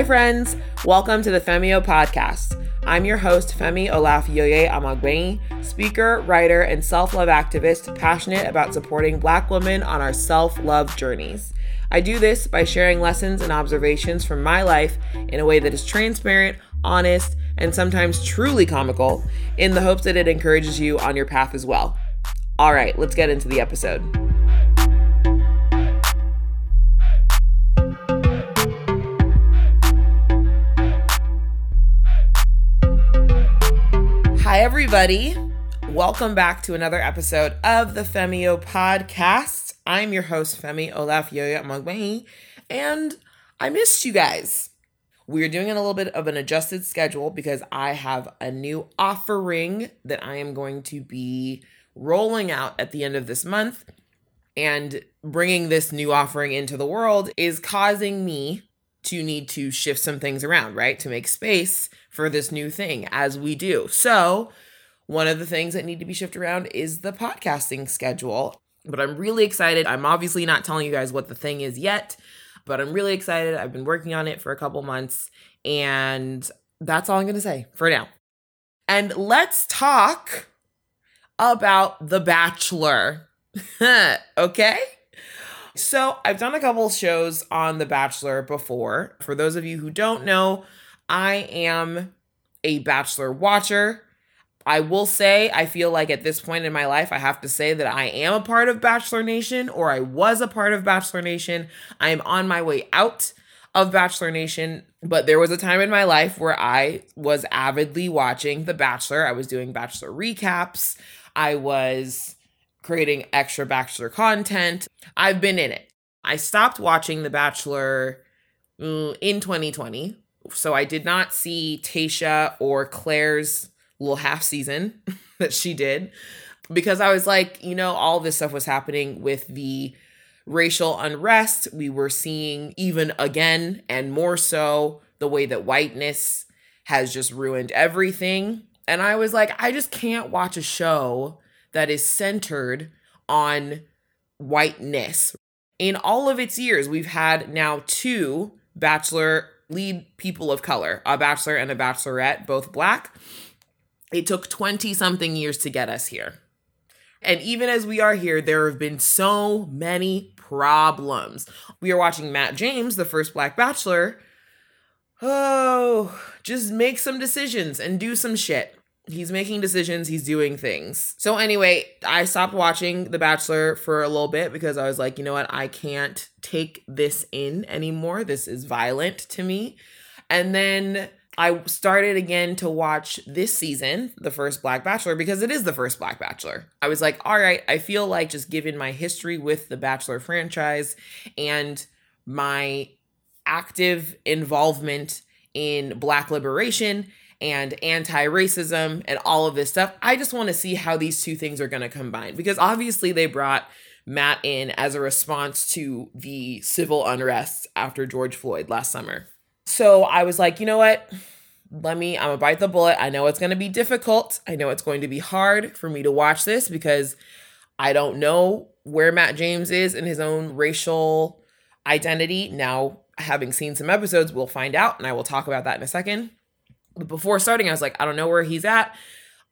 Hi, friends. Welcome to the Femiio podcast. I'm your host, Femi Olafioye Amagbenyi, speaker, writer, and self love activist passionate about supporting Black women on our self love journeys. I do this by sharing lessons and observations from my life in a way that is transparent, honest, and sometimes truly comical in the hopes that it encourages you on your path as well. All right, let's get into the episode. Everybody. Welcome back to another episode of the Femiio podcast. I'm your host, Femi Olafioye Amagbenyi, and I missed you guys. We're doing a little bit of an adjusted schedule because I have a new offering that I am going to be rolling out at the end of this month. And bringing this new offering into the world is causing me to need to shift some things around, right? To make space for this new thing as we do. So, one of the things that need to be shifted around is the podcasting schedule. But I'm really excited. I'm obviously not telling you guys what the thing is yet, but I'm really excited. I've been working on it for a couple months, and that's all I'm going to say for now. And let's talk about The Bachelor. okay? So, I've done a couple shows on The Bachelor before. For those of you who don't know, I am a Bachelor watcher. I will say, I feel like at this point in my life, I have to say that I am a part of Bachelor Nation, or I was a part of Bachelor Nation. I am on my way out of Bachelor Nation, but there was a time in my life where I was avidly watching The Bachelor. I was doing Bachelor recaps, I was creating extra Bachelor content. I've been in it. I stopped watching The Bachelor mm, in 2020. So I did not see Tayshia or Clare's little half season that she did because I was like, you know, all this stuff was happening with the racial unrest. We were seeing even again and more so the way that whiteness has just ruined everything. And I was like, I just can't watch a show that is centered on whiteness. In all of its years, we've had now two bachelor lead people of color, a bachelor and a bachelorette, both black. It took 20 something years to get us here. And even as we are here, there have been so many problems. We are watching Matt James, the first black bachelor. Oh, just make some decisions and do some shit. He's making decisions, he's doing things. So, anyway, I stopped watching The Bachelor for a little bit because I was like, you know what? I can't take this in anymore. This is violent to me. And then I started again to watch this season, the first Black Bachelor, because it is the first Black Bachelor. I was like, all right, I feel like just given my history with the Bachelor franchise and my active involvement in Black liberation and anti racism and all of this stuff. I just want to see how these two things are going to combine because obviously they brought Matt in as a response to the civil unrest after George Floyd last summer. So I was like, you know what? Let me, I'm gonna bite the bullet. I know it's gonna be difficult. I know it's going to be hard for me to watch this because I don't know where Matt James is in his own racial identity. Now, having seen some episodes, we'll find out, and I will talk about that in a second. Before starting, I was like, I don't know where he's at.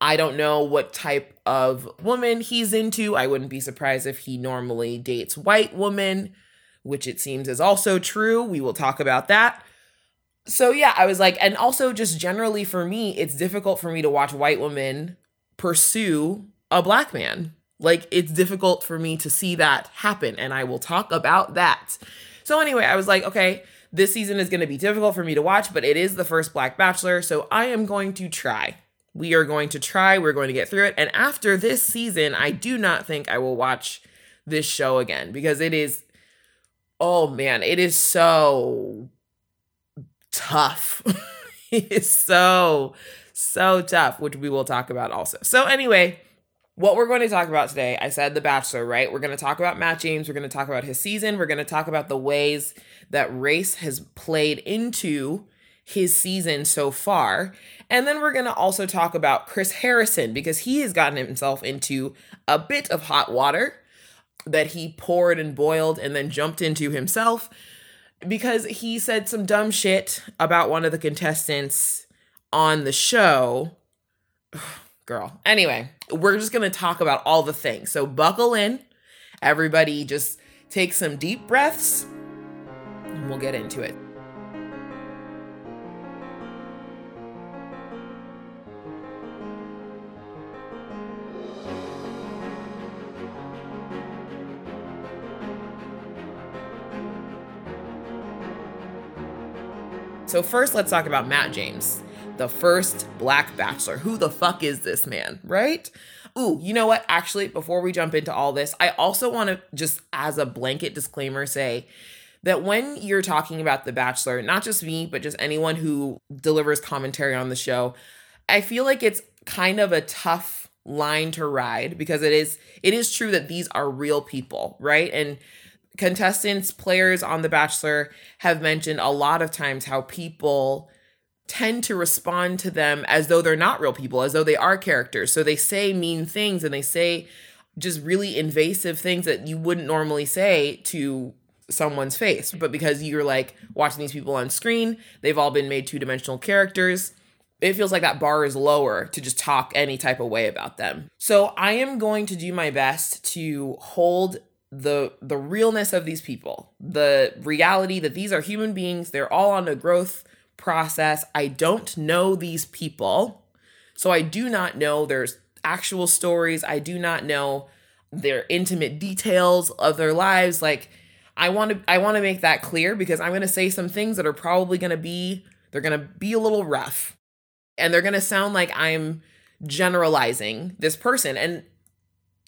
I don't know what type of woman he's into. I wouldn't be surprised if he normally dates white women, which it seems is also true. We will talk about that. So yeah, I was like, and also just generally for me, it's difficult for me to watch white women pursue a black man. Like it's difficult for me to see that happen, and I will talk about that. So anyway, I was like, okay, this season is going to be difficult for me to watch, but it is the first Black Bachelor, so I am going to try. We are going to try, we're going to get through it. And after this season, I do not think I will watch this show again because it is, oh man, it is so tough. it is so, so tough, which we will talk about also. So, anyway, what we're going to talk about today, I said The Bachelor, right? We're going to talk about Matt James. We're going to talk about his season. We're going to talk about the ways that race has played into his season so far. And then we're going to also talk about Chris Harrison because he has gotten himself into a bit of hot water that he poured and boiled and then jumped into himself. because he said some dumb shit about one of the contestants on the show. Girl. Anyway, we're just to talk about all the things. So buckle in. Everybody just take some deep breaths and we'll get into it. So, first, let's talk about Matt James, the first black bachelor. Who the fuck is this man, right? Ooh, you know what? Actually, before we jump into all this, I also want to just, as a blanket disclaimer, say that when you're talking about The Bachelor, not just me, but just anyone who delivers commentary on the show, I feel like it's kind of a tough line to ride because it is it is true that these are real people, right? And contestants, players on The Bachelor have mentioned a lot of times how people tend to respond to them as though they're not real people, as though they are characters. So they say mean things and they say just really invasive things that you wouldn't normally say to someone's face. But because you're like watching these people on screen, they've all been made two dimensional characters. It feels like that bar is lower to just talk any type of way about them. So I am going to do my best to hold the the realness of these people the reality that these are human beings they're all on a growth process. I don't know these people. So i do not know their actual stories. I do not know their intimate details of their lives. Like i want to i want to make that clear because i'm going to say some things that are probably going to be they're going to be a little rough. And they're going to sound like i'm generalizing this person. And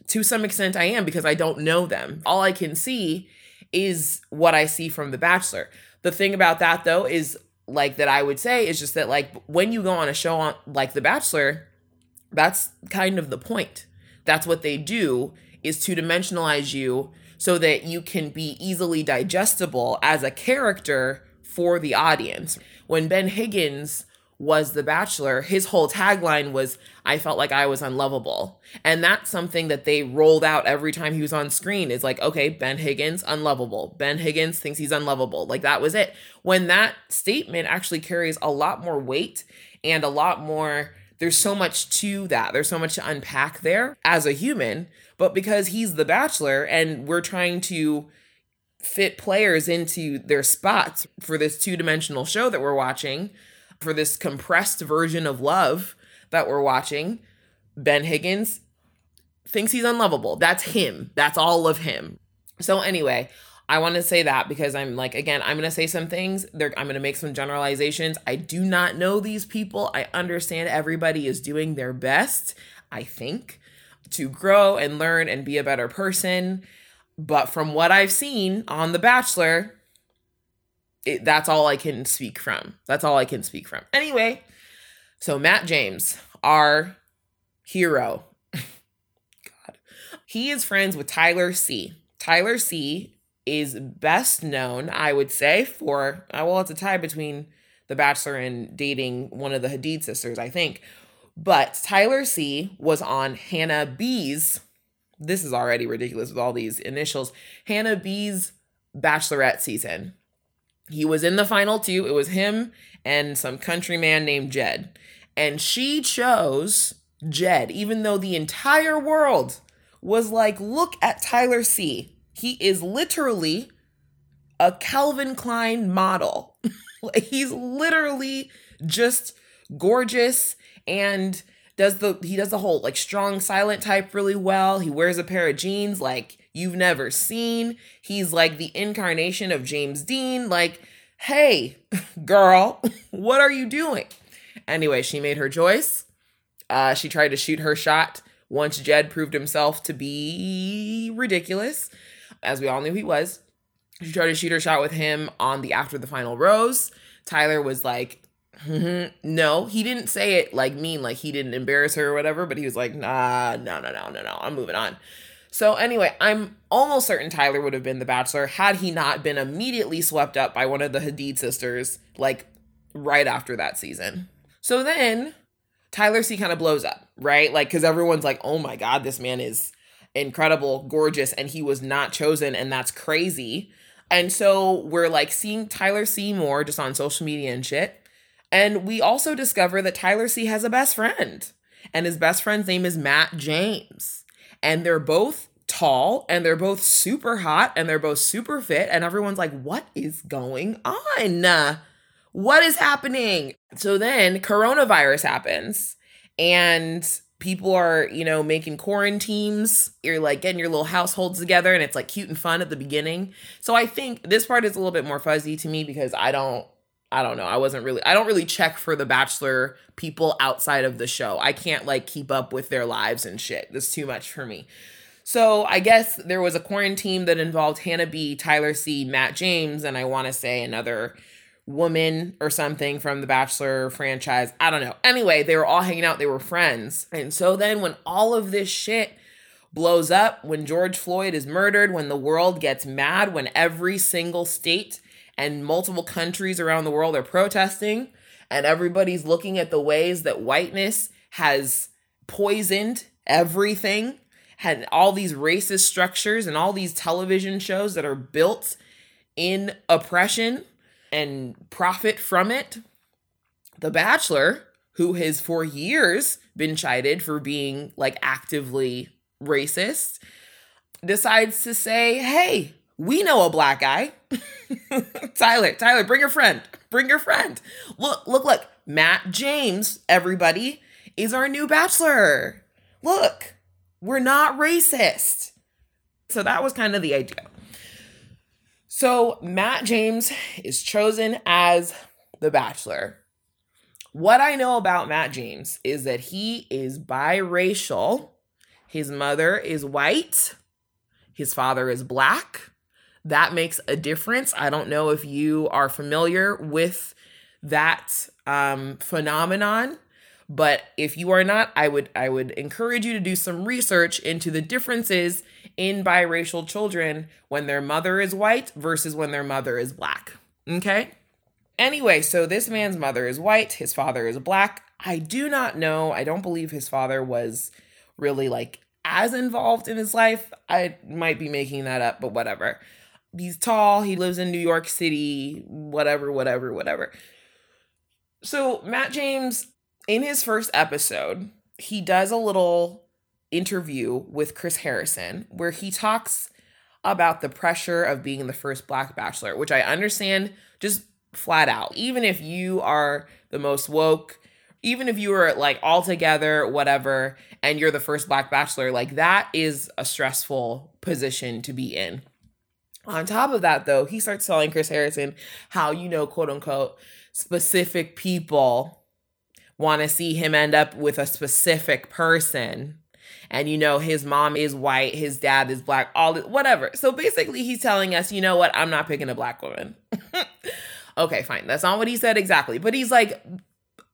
to some extent I am because I don't know them. All I can see is what I see from The Bachelor. The thing about that though is like that I would say is just that like when you go on a show on like The Bachelor, that's kind of the point. That's what they do is to dimensionalize you so that you can be easily digestible as a character for the audience. When Ben Higgins was The Bachelor, his whole tagline was, I felt like I was unlovable. And that's something that they rolled out every time he was on screen is like, okay, Ben Higgins, unlovable. Ben Higgins thinks he's unlovable. Like that was it. When that statement actually carries a lot more weight and a lot more, there's so much to that. There's so much to unpack there as a human. But because he's The Bachelor and we're trying to fit players into their spots for this two dimensional show that we're watching, for this compressed version of love that we're watching, Ben Higgins thinks he's unlovable. That's him. That's all of him. So anyway, I want to say that because I'm like again, I'm going to say some things. They're, I'm going to make some generalizations. I do not know these people. I understand everybody is doing their best, I think, to grow and learn and be a better person. But from what I've seen on The Bachelor, it, that's all I can speak from. That's all I can speak from. Anyway, so Matt James, our hero, God, he is friends with Tyler C. Tyler C is best known, I would say, for uh, well, it's a tie between The Bachelor and dating one of the Hadid sisters, I think. But Tyler C was on Hannah B's. This is already ridiculous with all these initials. Hannah B's Bachelorette season he was in the final two. It was him and some country man named Jed. And she chose Jed, even though the entire world was like, look at Tyler C. He is literally a Calvin Klein model. He's literally just gorgeous and does the he does the whole like strong silent type really well. He wears a pair of jeans like you've never seen. He's like the incarnation of James Dean. Like, hey, girl, what are you doing? Anyway, she made her choice. Uh, she tried to shoot her shot once Jed proved himself to be ridiculous, as we all knew he was. She tried to shoot her shot with him on the After the Final Rose. Tyler was like, mm-hmm. no, he didn't say it like mean, like he didn't embarrass her or whatever, but he was like, nah, no, no, no, no, no, I'm moving on. So, anyway, I'm almost certain Tyler would have been the bachelor had he not been immediately swept up by one of the Hadid sisters, like right after that season. So then Tyler C kind of blows up, right? Like, because everyone's like, oh my God, this man is incredible, gorgeous, and he was not chosen, and that's crazy. And so we're like seeing Tyler C more just on social media and shit. And we also discover that Tyler C has a best friend. And his best friend's name is Matt James. And they're both tall and they're both super hot and they're both super fit. And everyone's like, what is going on? What is happening? So then coronavirus happens and people are, you know, making quarantines. You're like getting your little households together and it's like cute and fun at the beginning. So I think this part is a little bit more fuzzy to me because I don't I don't know. I wasn't really I don't really check for the bachelor people outside of the show. I can't like keep up with their lives and shit. That's too much for me. So I guess there was a quarantine that involved Hannah B, Tyler C, Matt James, and I want to say another woman or something from the Bachelor franchise. I don't know. Anyway, they were all hanging out, they were friends. And so then when all of this shit blows up, when George Floyd is murdered, when the world gets mad, when every single state and multiple countries around the world are protesting, and everybody's looking at the ways that whiteness has poisoned everything, had all these racist structures and all these television shows that are built in oppression and profit from it. The Bachelor, who has for years been chided for being like actively racist, decides to say, hey, we know a black guy. Tyler, Tyler, bring your friend. Bring your friend. Look, look, look. Matt James, everybody, is our new bachelor. Look, we're not racist. So that was kind of the idea. So Matt James is chosen as the bachelor. What I know about Matt James is that he is biracial. His mother is white. His father is black. That makes a difference. I don't know if you are familiar with that um, phenomenon, but if you are not, I would I would encourage you to do some research into the differences in biracial children when their mother is white versus when their mother is black. Okay? Anyway, so this man's mother is white, his father is black. I do not know. I don't believe his father was really like as involved in his life. I might be making that up, but whatever. He's tall, he lives in New York City, whatever, whatever, whatever. So, Matt James, in his first episode, he does a little interview with Chris Harrison where he talks about the pressure of being the first black bachelor, which I understand just flat out. Even if you are the most woke, even if you are like all together, whatever, and you're the first black bachelor, like that is a stressful position to be in. On top of that, though, he starts telling Chris Harrison how, you know, quote unquote, specific people want to see him end up with a specific person. And you know his mom is white his dad is black all this, whatever. So basically he's telling us you know what i'm not picking a black woman. Okay fine. That's not what he said exactly. But he's like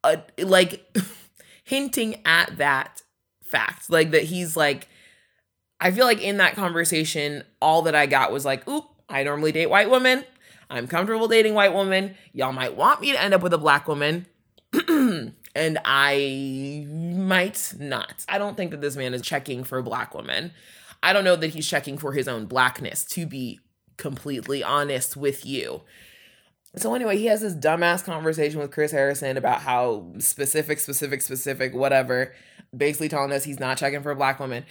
uh, like hinting at that fact. Like that he's like i feel like in that conversation all that i got was like oop i normally date white women i'm comfortable dating white women y'all might want me to end up with a black woman and I might not. I don't think that this man is checking for black women. I don't know that he's checking for his own blackness, to be completely honest with you. So, anyway, he has this dumbass conversation with Chris Harrison about how specific, specific, specific, whatever, basically telling us he's not checking for a black woman.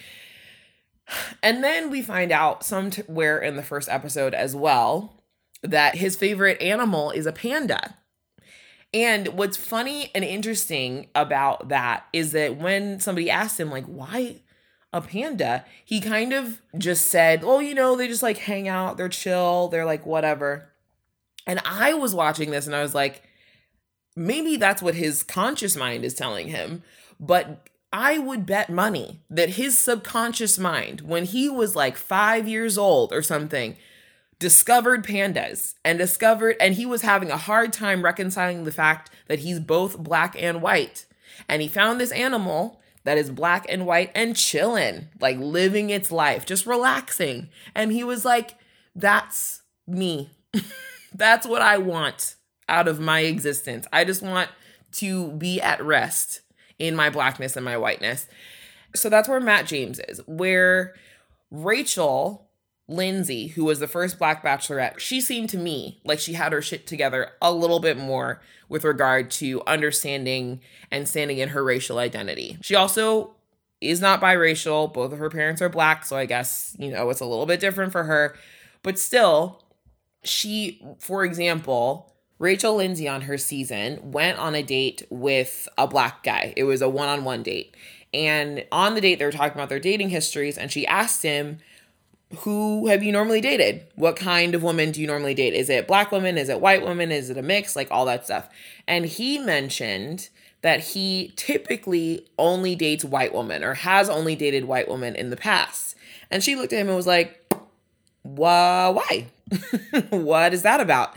And then we find out somewhere in the first episode as well that his favorite animal is a panda. And what's funny and interesting about that is that when somebody asked him, like, why a panda, he kind of just said, oh, you know, they just like hang out, they're chill, they're like whatever. And I was watching this and I was like, maybe that's what his conscious mind is telling him. But I would bet money that his subconscious mind, when he was like five years old or something, discovered pandas and discovered and he was having a hard time reconciling the fact that he's both black and white. And he found this animal that is black and white and chilling like living its life just relaxing. And he was like that's me. That's what i want out of my existence. I just want to be at rest in my blackness and my whiteness so that's where matt james is where rachel Lindsay, who was the first black bachelorette, she seemed to me like she had her shit together a little bit more with regard to understanding and standing in her racial identity. She also is not biracial. Both of her parents are black, so I guess, you know, it's a little bit different for her. But still, she, for example, Rachel Lindsay on her season went on a date with a black guy. It was a one on one date. And on the date, they were talking about their dating histories, and she asked him, Who have you normally dated? What kind of woman do you normally date? Is it black women? Is it white women? Is it a mix? Like all that stuff. And he mentioned that he typically only dates white women or has only dated white women in the past. And she looked at him and was like, Why? what is that about?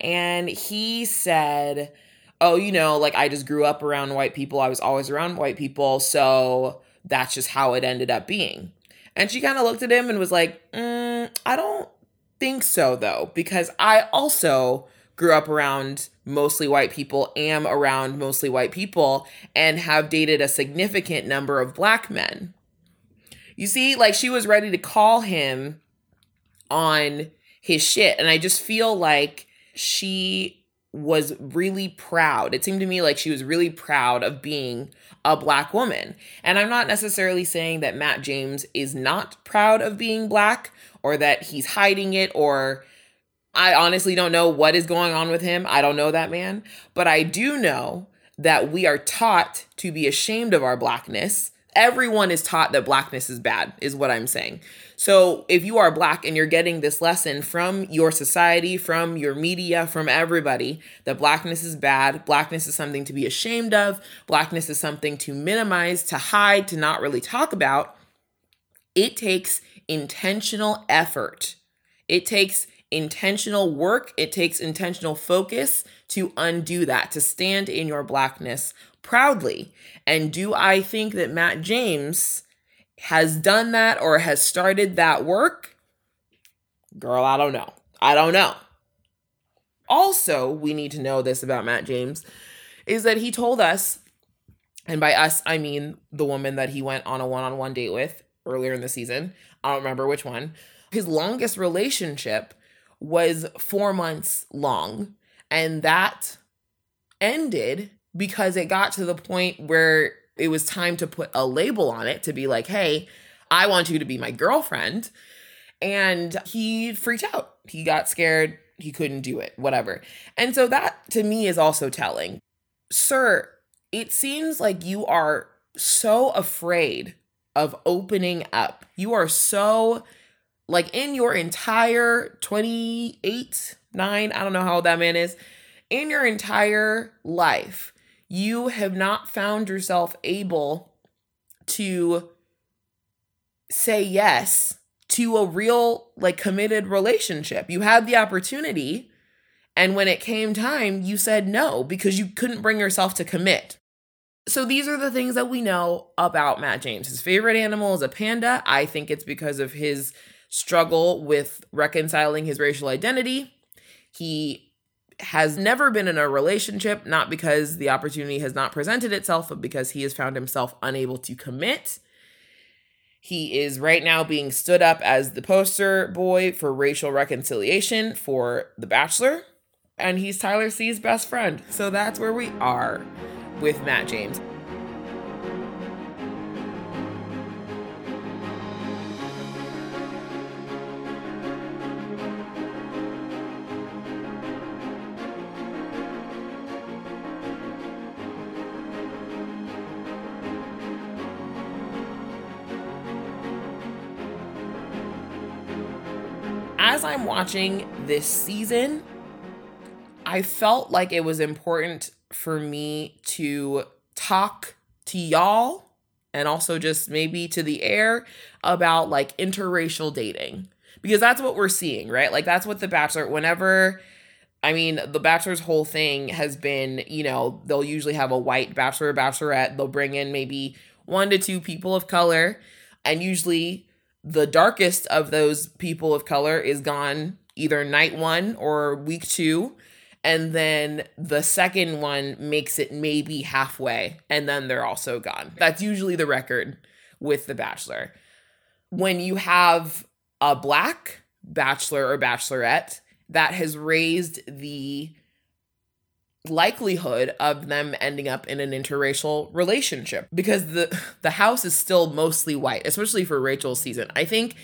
And he said, oh, you know, like I just grew up around white people. I was always around white people. So that's just how it ended up being. And she kind of looked at him and was like, mm, I don't think so, though, because I also grew up around mostly white people, am around mostly white people, and have dated a significant number of black men. You see, like she was ready to call him on his shit. And I just feel like she was really proud. It seemed to me like she was really proud of being a black woman. And I'm not necessarily saying that Matt James is not proud of being black or that he's hiding it or I honestly don't know what is going on with him. I don't know that man, but I do know that we are taught to be ashamed of our blackness everyone is taught that blackness is bad is what i'm saying so if you are black and you're getting this lesson from your society from your media from everybody that blackness is bad blackness is something to be ashamed of blackness is something to minimize to hide to not really talk about it takes intentional effort it takes intentional work it takes intentional focus to undo that to stand in your blackness proudly. And do I think that Matt James has done that or has started that work? Girl, I don't know. I don't know. Also, we need to know this about Matt James is that he told us, and by us, I mean the woman that he went on a one on one date with earlier in the season. I don't remember which one. His longest relationship was four months long, and that ended because it got to the point where it was time to put a label on it to be like, hey, I want you to be my girlfriend. And he freaked out. He got scared. He couldn't do it, whatever. And so that to me is also telling. Sir, it seems like you are so afraid of opening up. You are so, like, in your entire 28, 9, I don't know how old that man is, in your entire life, you have not found yourself able to say yes to a real, like, committed relationship. You had the opportunity. And when it came time, you said no because you couldn't bring yourself to commit. So these are the things that we know about Matt James. His favorite animal is a panda. I think it's because of his struggle with reconciling his racial identity. He has never been in a relationship, not because the opportunity has not presented itself, but because he has found himself unable to commit. He is right now being stood up as the poster boy for racial reconciliation for The Bachelor, and he's Tyler C's best friend. So that's where we are with Matt James. As I'm watching this season, I felt like it was important for me to talk to y'all and also just maybe to the air about like interracial dating. Because that's what we're seeing, right? Like that's what The Bachelor, whenever, I mean, The Bachelor's whole thing has been, you know, they'll usually have a white bachelor or bachelorette, they'll bring in maybe one to two people of color, and usually the darkest of those people of color is gone either night one or week two. And then the second one makes it maybe halfway, and then they're also gone. That's usually the record with The Bachelor. When you have a black bachelor or bachelorette that has raised the likelihood of them ending up in an interracial relationship because the the house is still mostly white especially for Rachel's season. I think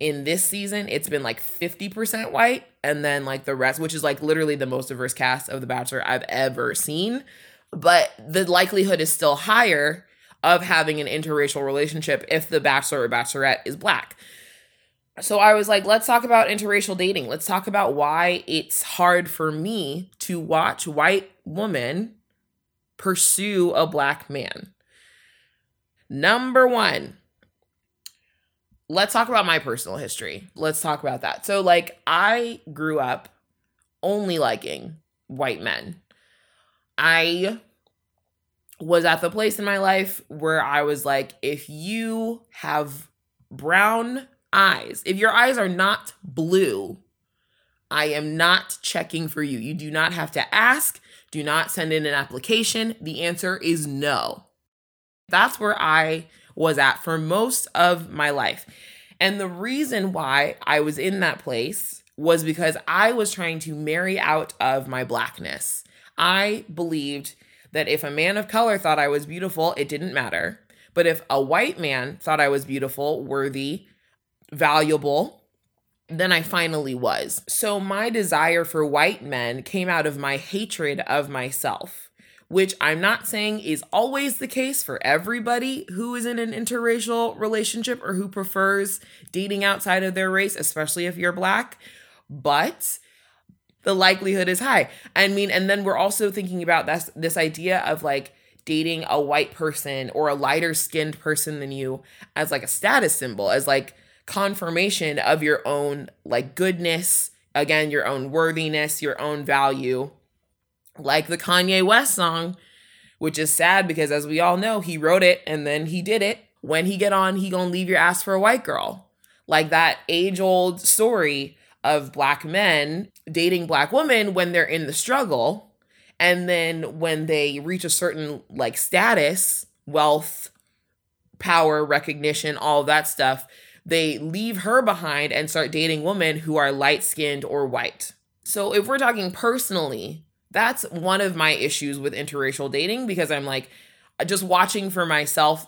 in this season it's been like 50% white and then like the rest which is like literally the most diverse cast of the bachelor I've ever seen but the likelihood is still higher of having an interracial relationship if the bachelor or bachelorette is black. So I was like, let's talk about interracial dating. Let's talk about why it's hard for me to watch white women pursue a black man. Number one, let's talk about my personal history. Let's talk about that. So, like, I grew up only liking white men. I was at the place in my life where I was like, if you have brown eyes, if your eyes are not blue, I am not checking for you. You do not have to ask, do not send in an application. The answer is no. That's where I was at for most of my life. And the reason why I was in that place was because I was trying to marry out of my blackness. I believed that if a man of color thought I was beautiful, it didn't matter. But if a white man thought I was beautiful, worthy, valuable, than I finally was. So my desire for white men came out of my hatred of myself, which I'm not saying is always the case for everybody who is in an interracial relationship or who prefers dating outside of their race, especially if you're black. But the likelihood is high. I mean, and then we're also thinking about this this idea of like dating a white person or a lighter skinned person than you as like a status symbol, as like confirmation of your own like goodness, again, your own worthiness, your own value. Like the Kanye West song, which is sad because as we all know, he wrote it and then he did it. When he get on, he gonna leave your ass for a white girl. Like that age old story of black men dating black women when they're in the struggle and then when they reach a certain like status wealth power recognition all that stuff they leave her behind and start dating women who are light skinned or white so if we're talking personally that's one of my issues with interracial dating because i'm like just watching for myself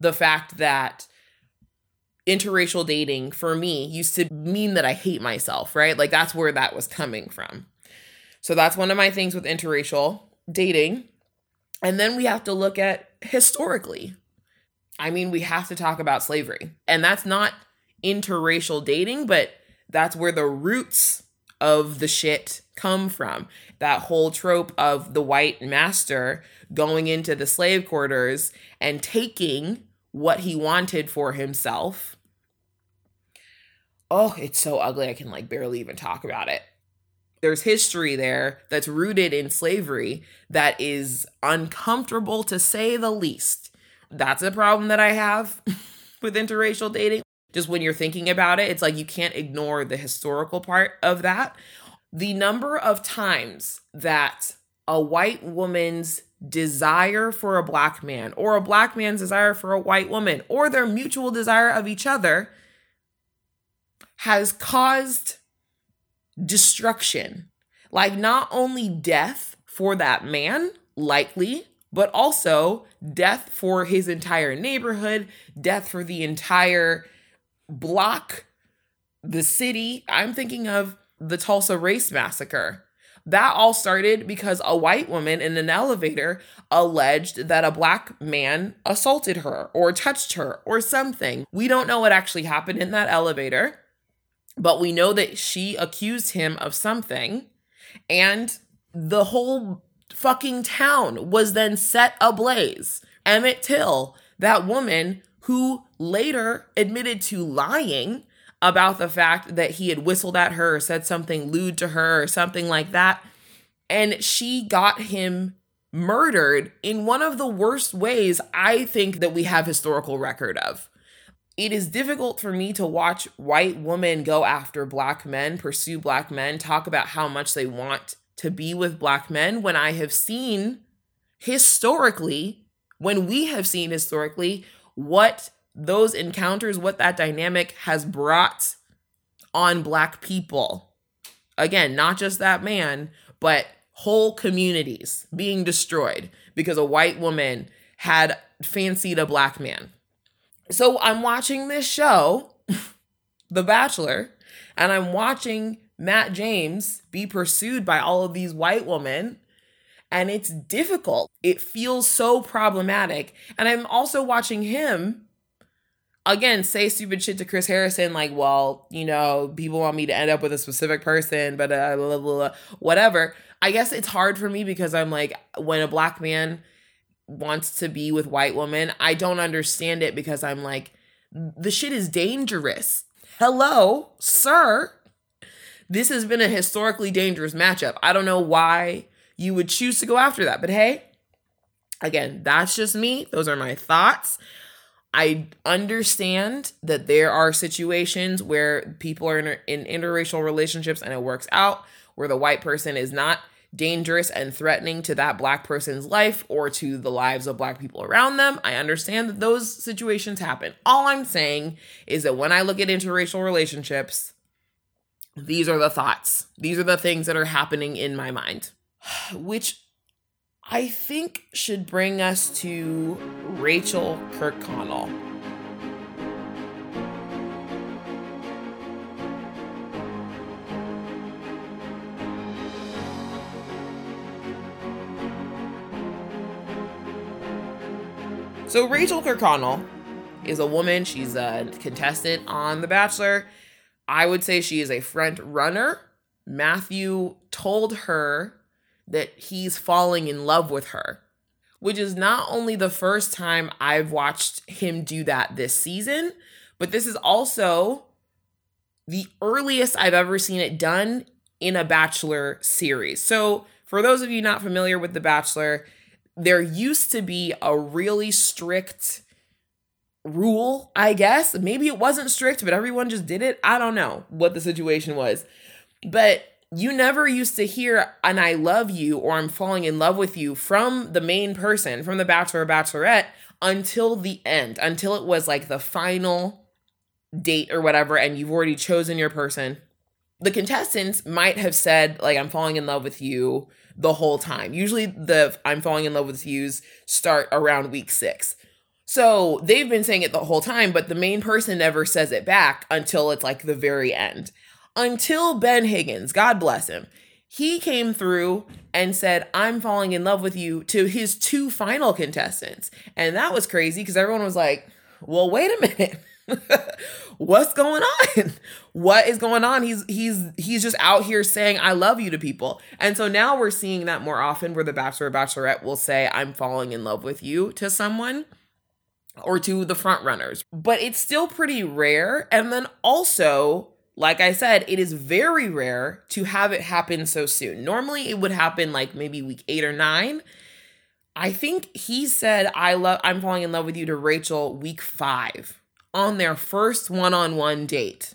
the fact that interracial dating for me used to mean that I hate myself, right? Like that's where that was coming from. So that's one of my things with interracial dating. And then we have to look at historically. I mean, we have to talk about slavery. And that's not interracial dating, but that's where the roots of the shit come from. That whole trope of the white master going into the slave quarters and taking what he wanted for himself oh, it's so ugly. I can like barely even talk about it. There's history there that's rooted in slavery that is uncomfortable to say the least. That's a problem that I have with interracial dating. Just when you're thinking about it, it's like you can't ignore the historical part of that. The number of times that a white woman's desire for a black man or a black man's desire for a white woman or their mutual desire of each other has caused destruction. Like, not only death for that man, likely, but also death for his entire neighborhood, death for the entire block, the city. I'm thinking of the Tulsa Race Massacre. That all started because a white woman in an elevator alleged that a black man assaulted her or touched her or something. We don't know what actually happened in that elevator. But we know that she accused him of something, and the whole fucking town was then set ablaze. Emmett Till, that woman who later admitted to lying about the fact that he had whistled at her said something lewd to her or something like that. And she got him murdered in one of the worst ways I think that we have historical record of it is difficult for me to watch white women go after black men, pursue black men, talk about how much they want to be with black men when I have seen historically, when we have seen historically, what those encounters, what that dynamic has brought on Black people. Again, not just that man, but whole communities being destroyed because a white woman had fancied a Black man. So I'm watching this show, The Bachelor, and I'm watching Matt James be pursued by all of these white women and it's difficult. It feels so problematic. And I'm also watching him again say stupid shit to Chris Harrison, like, well, you know, people want me to end up with a specific person, but uh, blah, blah, blah, whatever. I guess it's hard for me because I'm like, when a black man wants to be with white women, I don't understand it because I'm like, the shit is dangerous. Hello, sir. This has been a historically dangerous matchup. I don't know why you would choose to go after that. But hey, again, that's just me. Those are my thoughts. I understand that there are situations where people are in, in interracial relationships and it works out, where the white person is not dangerous and threatening to that black person's life or to the lives of black people around them. I understand that those situations happen. All I'm saying is that when I look at interracial relationships, these are the thoughts. These are the things that are happening in my mind which I think should bring us to Rachel Kirkconnell. So Rachel Kirkconnell is a woman. She's a contestant on The Bachelor. I would say she is a front runner. Matthew told her that he's falling in love with her, which is not only the first time I've watched him do that this season, but this is also the earliest I've ever seen it done in a Bachelor series. So, for those of you not familiar with The Bachelor, there used to be a really strict rule, I guess. Maybe it wasn't strict, but everyone just did it. I don't know what the situation was. But you never used to hear an I love you or I'm falling in love with you from the main person, from the bachelor or bachelorette until the end, until it was like the final date or whatever, and you've already chosen your person. The contestants might have said, like, I'm falling in love with you the whole time. Usually the I'm falling in love with yous start around week six. So they've been saying it the whole time, but the main person never says it back until it's like the very end until Ben Higgins, God bless him, he came through and said, I'm falling in love with you to his two final contestants. And that was crazy because everyone was like, well, wait a minute. What's going on? What is going on? He's he's he's just out here saying I love you to people. And so now we're seeing that more often where the bachelor or bachelorette will say I'm falling in love with you to someone or to the front runners. But it's still pretty rare. And then also like I said, it is very rare to have it happen so soon. Normally it would happen like maybe week 8 or 9. I think he said I love I'm falling in love with you to Rachel week 5 on their first one-on-one date.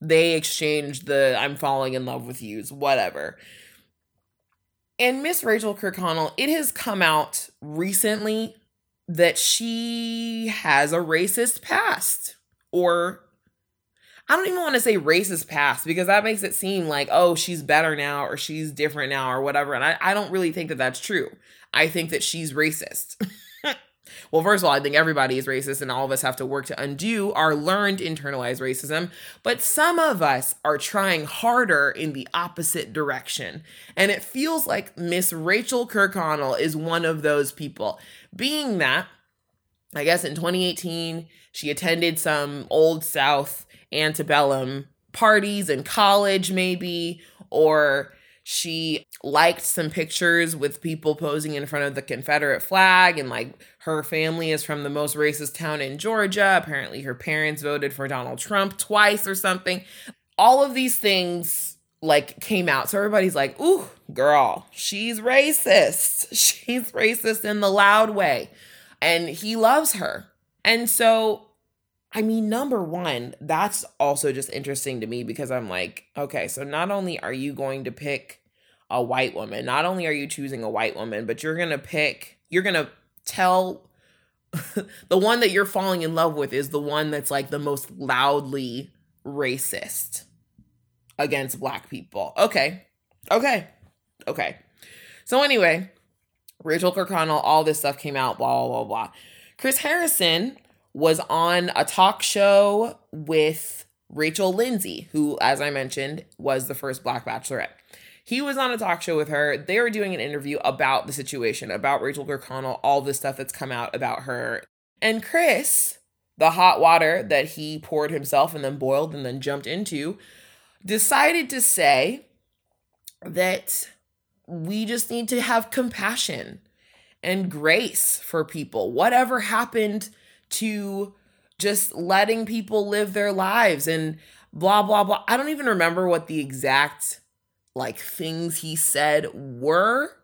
They exchanged the I'm falling in love with yous, whatever. And Miss Rachel Kirkconnell, it has come out recently that she has a racist past or I don't even want to say racist past because that makes it seem like, oh, she's better now or she's different now or whatever. And I, I don't really think that that's true. I think that she's racist. well, first of all, I think everybody is racist and all of us have to work to undo our learned internalized racism. But some of us are trying harder in the opposite direction. And it feels like Miss Rachel Kirkconnell is one of those people. Being that, I guess in 2018, she attended some Old South antebellum parties in college, maybe, or she liked some pictures with people posing in front of the Confederate flag, and like her family is from the most racist town in Georgia. Apparently, her parents voted for Donald Trump twice or something. All of these things like came out. So everybody's like, ooh, girl, she's racist. She's racist in the loud way. And he loves her. And so I mean, number one, that's also just interesting to me because I'm like, okay, so not only are you going to pick a white woman, not only are you choosing a white woman, but you're going to pick, you're going to tell the one that you're falling in love with is the one that's like the most loudly racist against black people. Okay. Okay. Okay. So anyway, Rachel Kirkconnell, all this stuff came out, blah, blah, blah, blah. Chris Harrison was on a talk show with Rachel Lindsay, who, as I mentioned, was the first Black Bachelorette. He was on a talk show with her. They were doing an interview about the situation, about Rachel Kirkconnell, all the stuff that's come out about her. And Chris, the hot water that he poured himself and then boiled and then jumped into, decided to say that we just need to have compassion and grace for people. Whatever happened to just letting people live their lives and blah, blah, blah. I don't even remember what the exact like things he said were,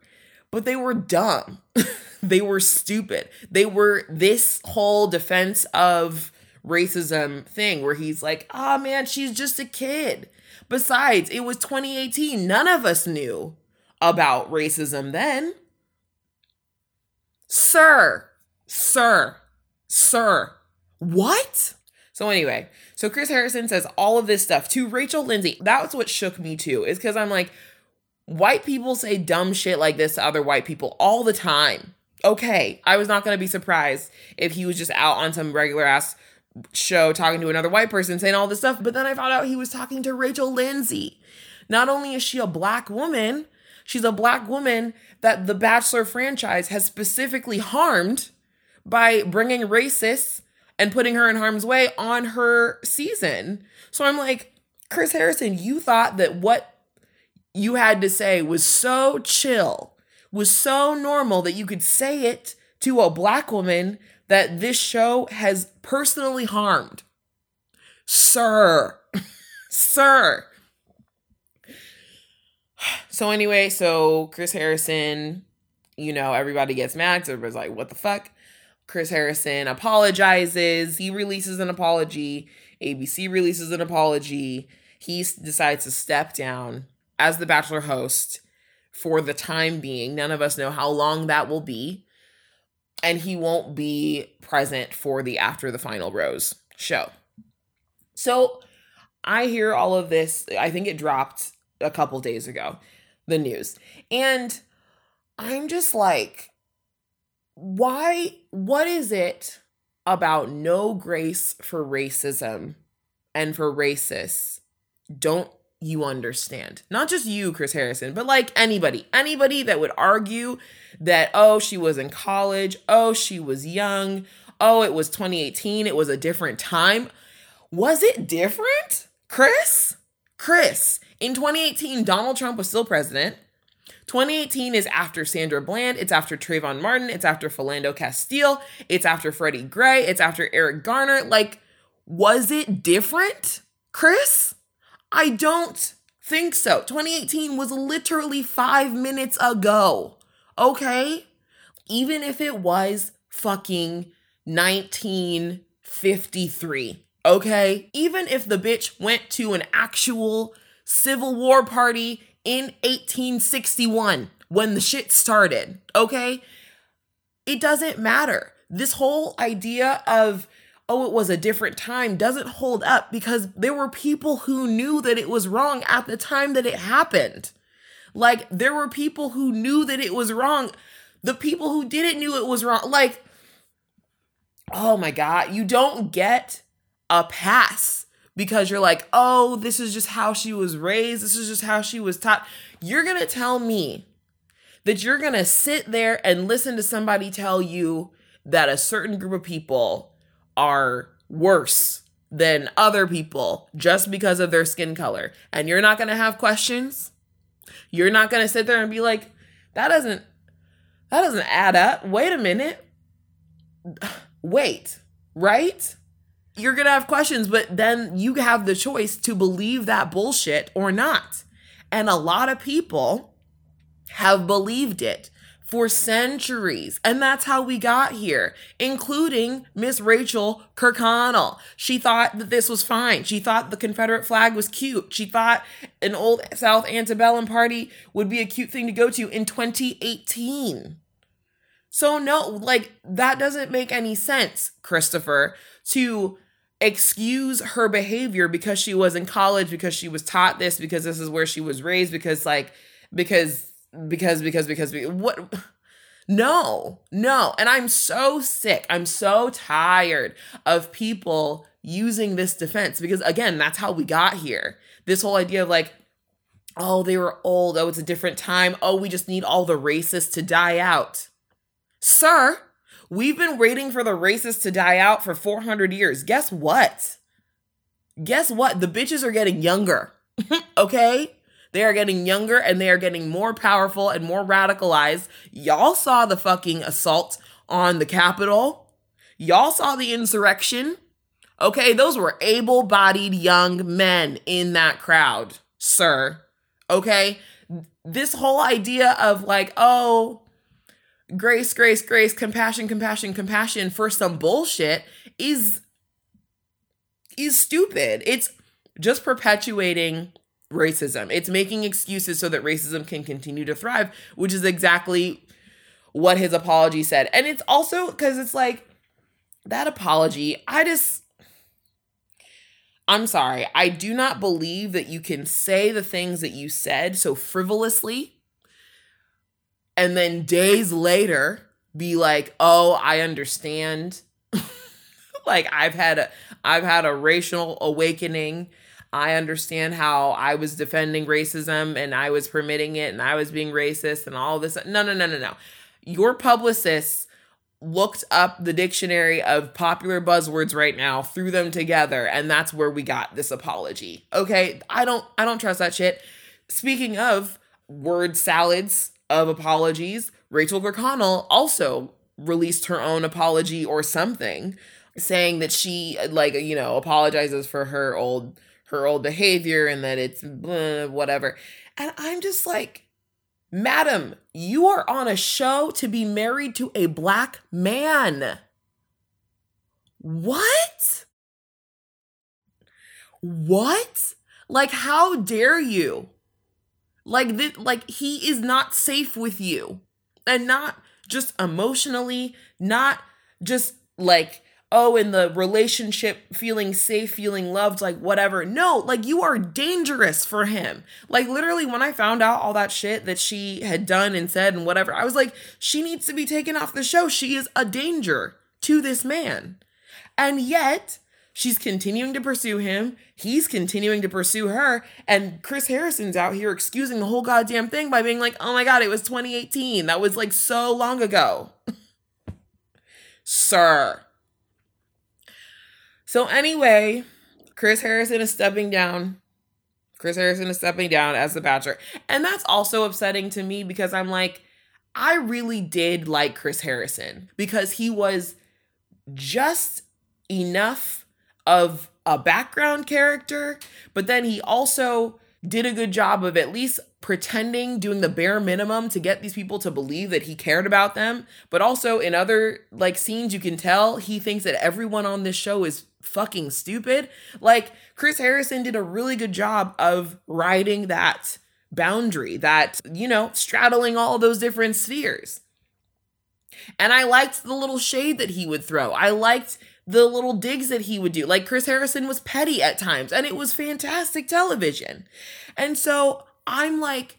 but they were dumb. they were stupid. They were this whole defense of racism thing where he's like, oh man, she's just a kid. Besides, it was 2018. None of us knew about racism then. Sir, sir, sir, what? So, anyway, so Chris Harrison says all of this stuff to Rachel Lindsay. That's what shook me too, is because I'm like, white people say dumb shit like this to other white people all the time. Okay, I was not to be surprised if he was just out on some regular ass show talking to another white person saying all this stuff. But then I found out he was talking to Rachel Lindsay. Not only is she a black woman, she's a black woman that the Bachelor franchise has specifically harmed by bringing racists and putting her in harm's way on her season. So I'm like, Chris Harrison, you thought that what you had to say was so chill, was so normal that you could say it to a black woman that this show has personally harmed. Sir, sir. So, anyway, so Chris Harrison, you know, everybody gets mad. So everybody's like, what the fuck? Chris Harrison apologizes. He releases an apology. ABC releases an apology. He decides to step down as the Bachelor host for the time being. None of us know how long that will be and he won't be present for the After the Final Rose show. So I hear all of this. I think it dropped a couple days ago, the news. And I'm just like, why? What is it about no grace for racism and for racists? Don't you understand? Not just you, Chris Harrison, but like anybody, anybody that would argue that, oh, she was in college, oh, she was young, oh, it was 2018, it was a different time. Was it different? Chris? Chris, in 2018, Donald Trump was still president. 2018 is after Sandra Bland, it's after Trayvon Martin, it's after Philando Castile, it's after Freddie Gray, it's after Eric Garner. Like, was it different, Chris? I don't think so. 2018 was literally five minutes ago. Okay? Even if it was fucking 1953. Okay? Even if the bitch went to an actual Civil War party in 1861 when the shit started. Okay? It doesn't matter. This whole idea of oh, it was a different time doesn't hold up because there were people who knew that it was wrong at the time that it happened. Like, there were people who knew that it was wrong. The people who didn't knew it was wrong. Like, oh my God, you don't get a pass because you're like, oh, this is just how she was raised. This is just how she was taught. You're going to tell me that you're going to sit there and listen to somebody tell you that a certain group of people are worse than other people just because of their skin color. And you're not going to have questions. You're not going to sit there and be like, that doesn't that doesn't add up. Wait a minute. Wait, right? You're going to have questions, but then you have the choice to believe that bullshit or not. And a lot of people have believed it for centuries. And that's how we got here, including Miss Rachel Kirkconnell. She thought that this was fine. She thought the Confederate flag was cute. She thought an old South antebellum party would be a cute thing to go to in 2018. So, no, like, that doesn't make any sense, Christopher, to excuse her behavior because she was in college, because she was taught this, because this is where she was raised, because, like, because, because, because, because, because what? No, no. And I'm so sick. I'm so tired of people using this defense because, again, that's how we got here. This whole idea of like, oh, they were old. Oh, it's a different time. Oh, we just need all the racists to die out. Sir, we've been waiting for the racists to die out for 400 years. Guess what? Guess what? The bitches are getting younger. okay? They are getting younger and they are getting more powerful and more radicalized. Y'all saw the fucking assault on the Capitol. Y'all saw the insurrection. Okay, those were able bodied young men in that crowd, sir. Okay, this whole idea of like, oh, grace, grace, grace, compassion, compassion, compassion for some bullshit is is stupid. It's just perpetuating racism. It's making excuses so that racism can continue to thrive, which is exactly what his apology said. And it's also because it's like that apology, I just. I'm sorry. I do not believe that you can say the things that you said so frivolously and then days later be like, "Oh, I understand." like I've had a I've had a racial awakening I understand how I was defending racism and I was permitting it and I was being racist and all this. No, no, no, no, no. Your publicists looked up the dictionary of popular buzzwords right now, threw them together, and that's where we got this apology. Okay, I don't I don't trust that shit. Speaking of word salads of apologies, Rachel Kirkconnell also released her own apology or something saying that she like you know apologizes for her old her old behavior and that it's blah, whatever. And I'm just like, Madam, you are on a show to be married to a black man. What? What? Like, how dare you? Like, this, like he is not safe with you, and not just emotionally, not just like oh, in the relationship, feeling safe, feeling loved, like whatever. No, like you are dangerous for him. Like literally, when I found out all that shit that she had done and said and whatever, I was like, she needs to be taken off the show. She is a danger to this man. And yet, she's continuing to pursue him. He's continuing to pursue her. And Chris Harrison's out here excusing the whole goddamn thing by being like, oh my God, it was 2018. That was like so long ago. Sir, so anyway, Chris Harrison is stepping down. Chris Harrison is stepping down as the Bachelor. And that's also upsetting to me because I'm like, I really did like Chris Harrison because he was just enough of a background character, but then he also did a good job of at least pretending, doing the bare minimum to get these people to believe that he cared about them. But also in other like scenes, you can tell he thinks that everyone on this show is fucking stupid. Like Chris Harrison did a really good job of riding that boundary, that, you know, straddling all those different spheres. And I liked the little shade that he would throw. I liked the little digs that he would do. Like Chris Harrison was petty at times, and it was fantastic television. And so I'm like,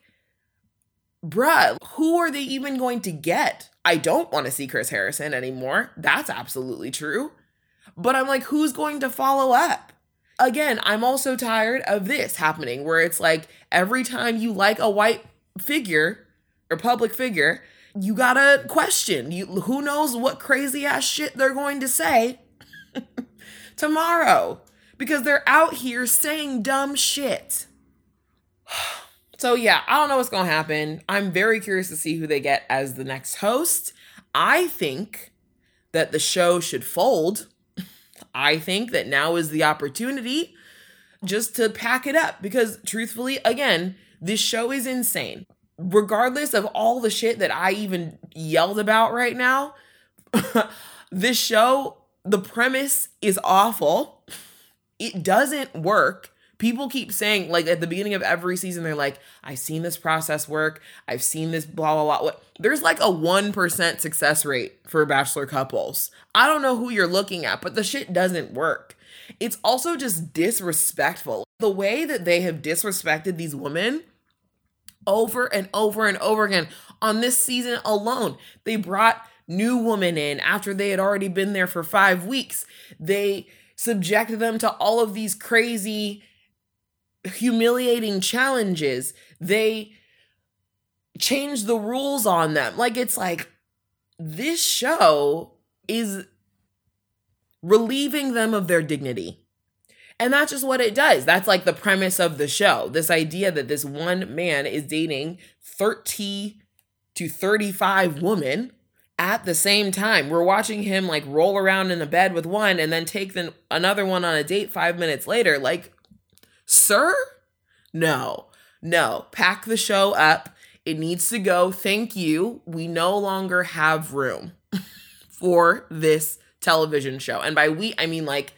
bruh, who are they even going to get? I don't want to see Chris Harrison anymore. That's absolutely true. But I'm like, who's going to follow up? Again, I'm also tired of this happening where it's like every time you like a white figure or public figure, you gotta question. You who knows what crazy ass shit they're going to say tomorrow because they're out here saying dumb shit. So yeah, I don't know what's gonna happen. I'm very curious to see who they get as the next host. I think that the show should fold I think that now is the opportunity just to pack it up because truthfully, again, this show is insane. Regardless of all the shit that I even yelled about right now, this show, the premise is awful. It doesn't work People keep saying, like at the beginning of every season, they're like, I've seen this process work. I've seen this blah, blah, blah. There's like a 1% success rate for bachelor couples. I don't know who you're looking at, but the shit doesn't work. It's also just disrespectful. The way that they have disrespected these women over and over and over again on this season alone. They brought new woman in after they had already been there for five weeks. They subjected them to all of these crazy humiliating challenges. They change the rules on them. Like it's like this show is relieving them of their dignity. And that's just what it does. That's like the premise of the show. This idea that this one man is dating 30 to 35 women at the same time. We're watching him like roll around in the bed with one and then take the, another one on a date 5 minutes later. Like Sir? No, no. Pack the show up. It needs to go. Thank you. We no longer have room for this television show. And by we, I mean like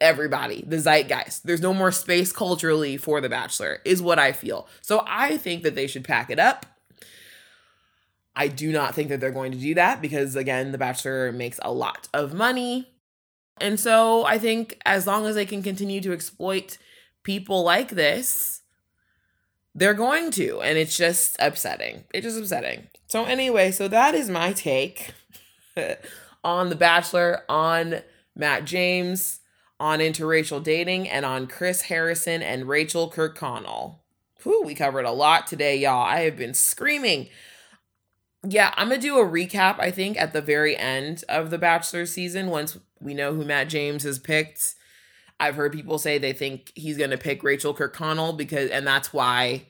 everybody, the zeitgeist. There's no more space culturally for The Bachelor, is what I feel. So I think that they should pack it up. I do not think that they're going to do that because, again, The Bachelor makes a lot of money. And so I think as long as they can continue to exploit people like this, they're going to. And it's just upsetting. It's just upsetting. So, anyway, so that is my take on The Bachelor, on Matt James, on interracial dating, and on Chris Harrison and Rachel Kirkconnell. Whew, we covered a lot today, y'all. I have been screaming. Yeah, I'm gonna do a recap, I think, at the very end of the Bachelor season once we know who Matt James has picked I've heard people say they think he's to pick Rachel Kirkconnell because, and that's why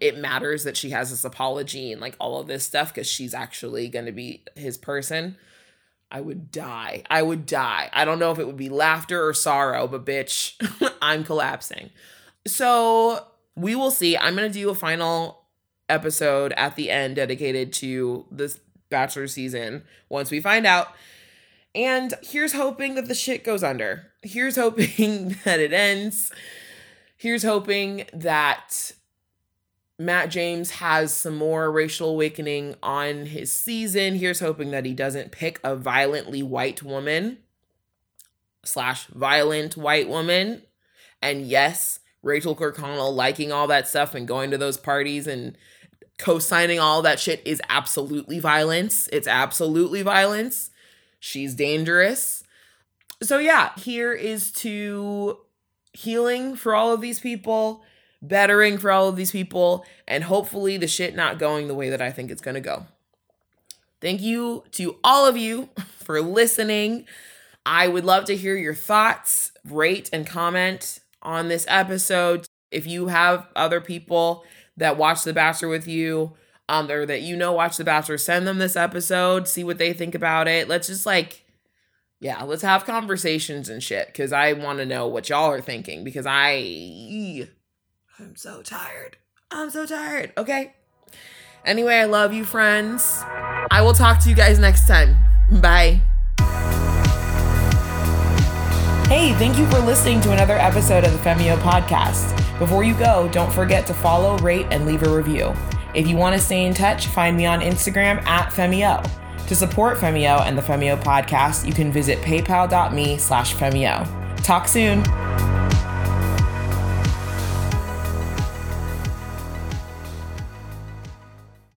it matters that she has this apology and like all of this stuff because she's actually to be his person. I would die. I would die. I don't know if it would be laughter or sorrow, but bitch, I'm collapsing. So we will see. I'm to do a final episode at the end dedicated to this Bachelor season once we find out. And here's hoping that the shit goes under. Here's hoping that it ends. Here's hoping that Matt James has some more racial awakening on his season. Here's hoping that he doesn't pick a violently white woman slash violent white woman. And yes, Rachel Kirkconnell liking all that stuff and going to those parties and co-signing all that shit is absolutely violence. It's absolutely violence. She's dangerous. So, yeah, here is to healing for all of these people, bettering for all of these people, and hopefully the shit not going the way that I think it's going to go. Thank you to all of you for listening. I would love to hear your thoughts, rate and comment on this episode. If you have other people that watch The Bachelor with you, um, or that you know watch The Bachelor, send them this episode, see what they think about it. Let's just like, yeah, let's have conversations and shit because I want to know what y'all are thinking because I, I'm so tired. I'm so tired. Okay. Anyway, I love you, friends. I will talk to you guys next time. Bye. Hey, thank you for listening to another episode of the Femiio podcast. Before you go, don't forget to follow, rate, and leave a review. If you want to stay in touch, find me on Instagram at Femiio. To support Femiio and the Femiio podcast, you can visit paypal.me slash Femiio. Talk soon.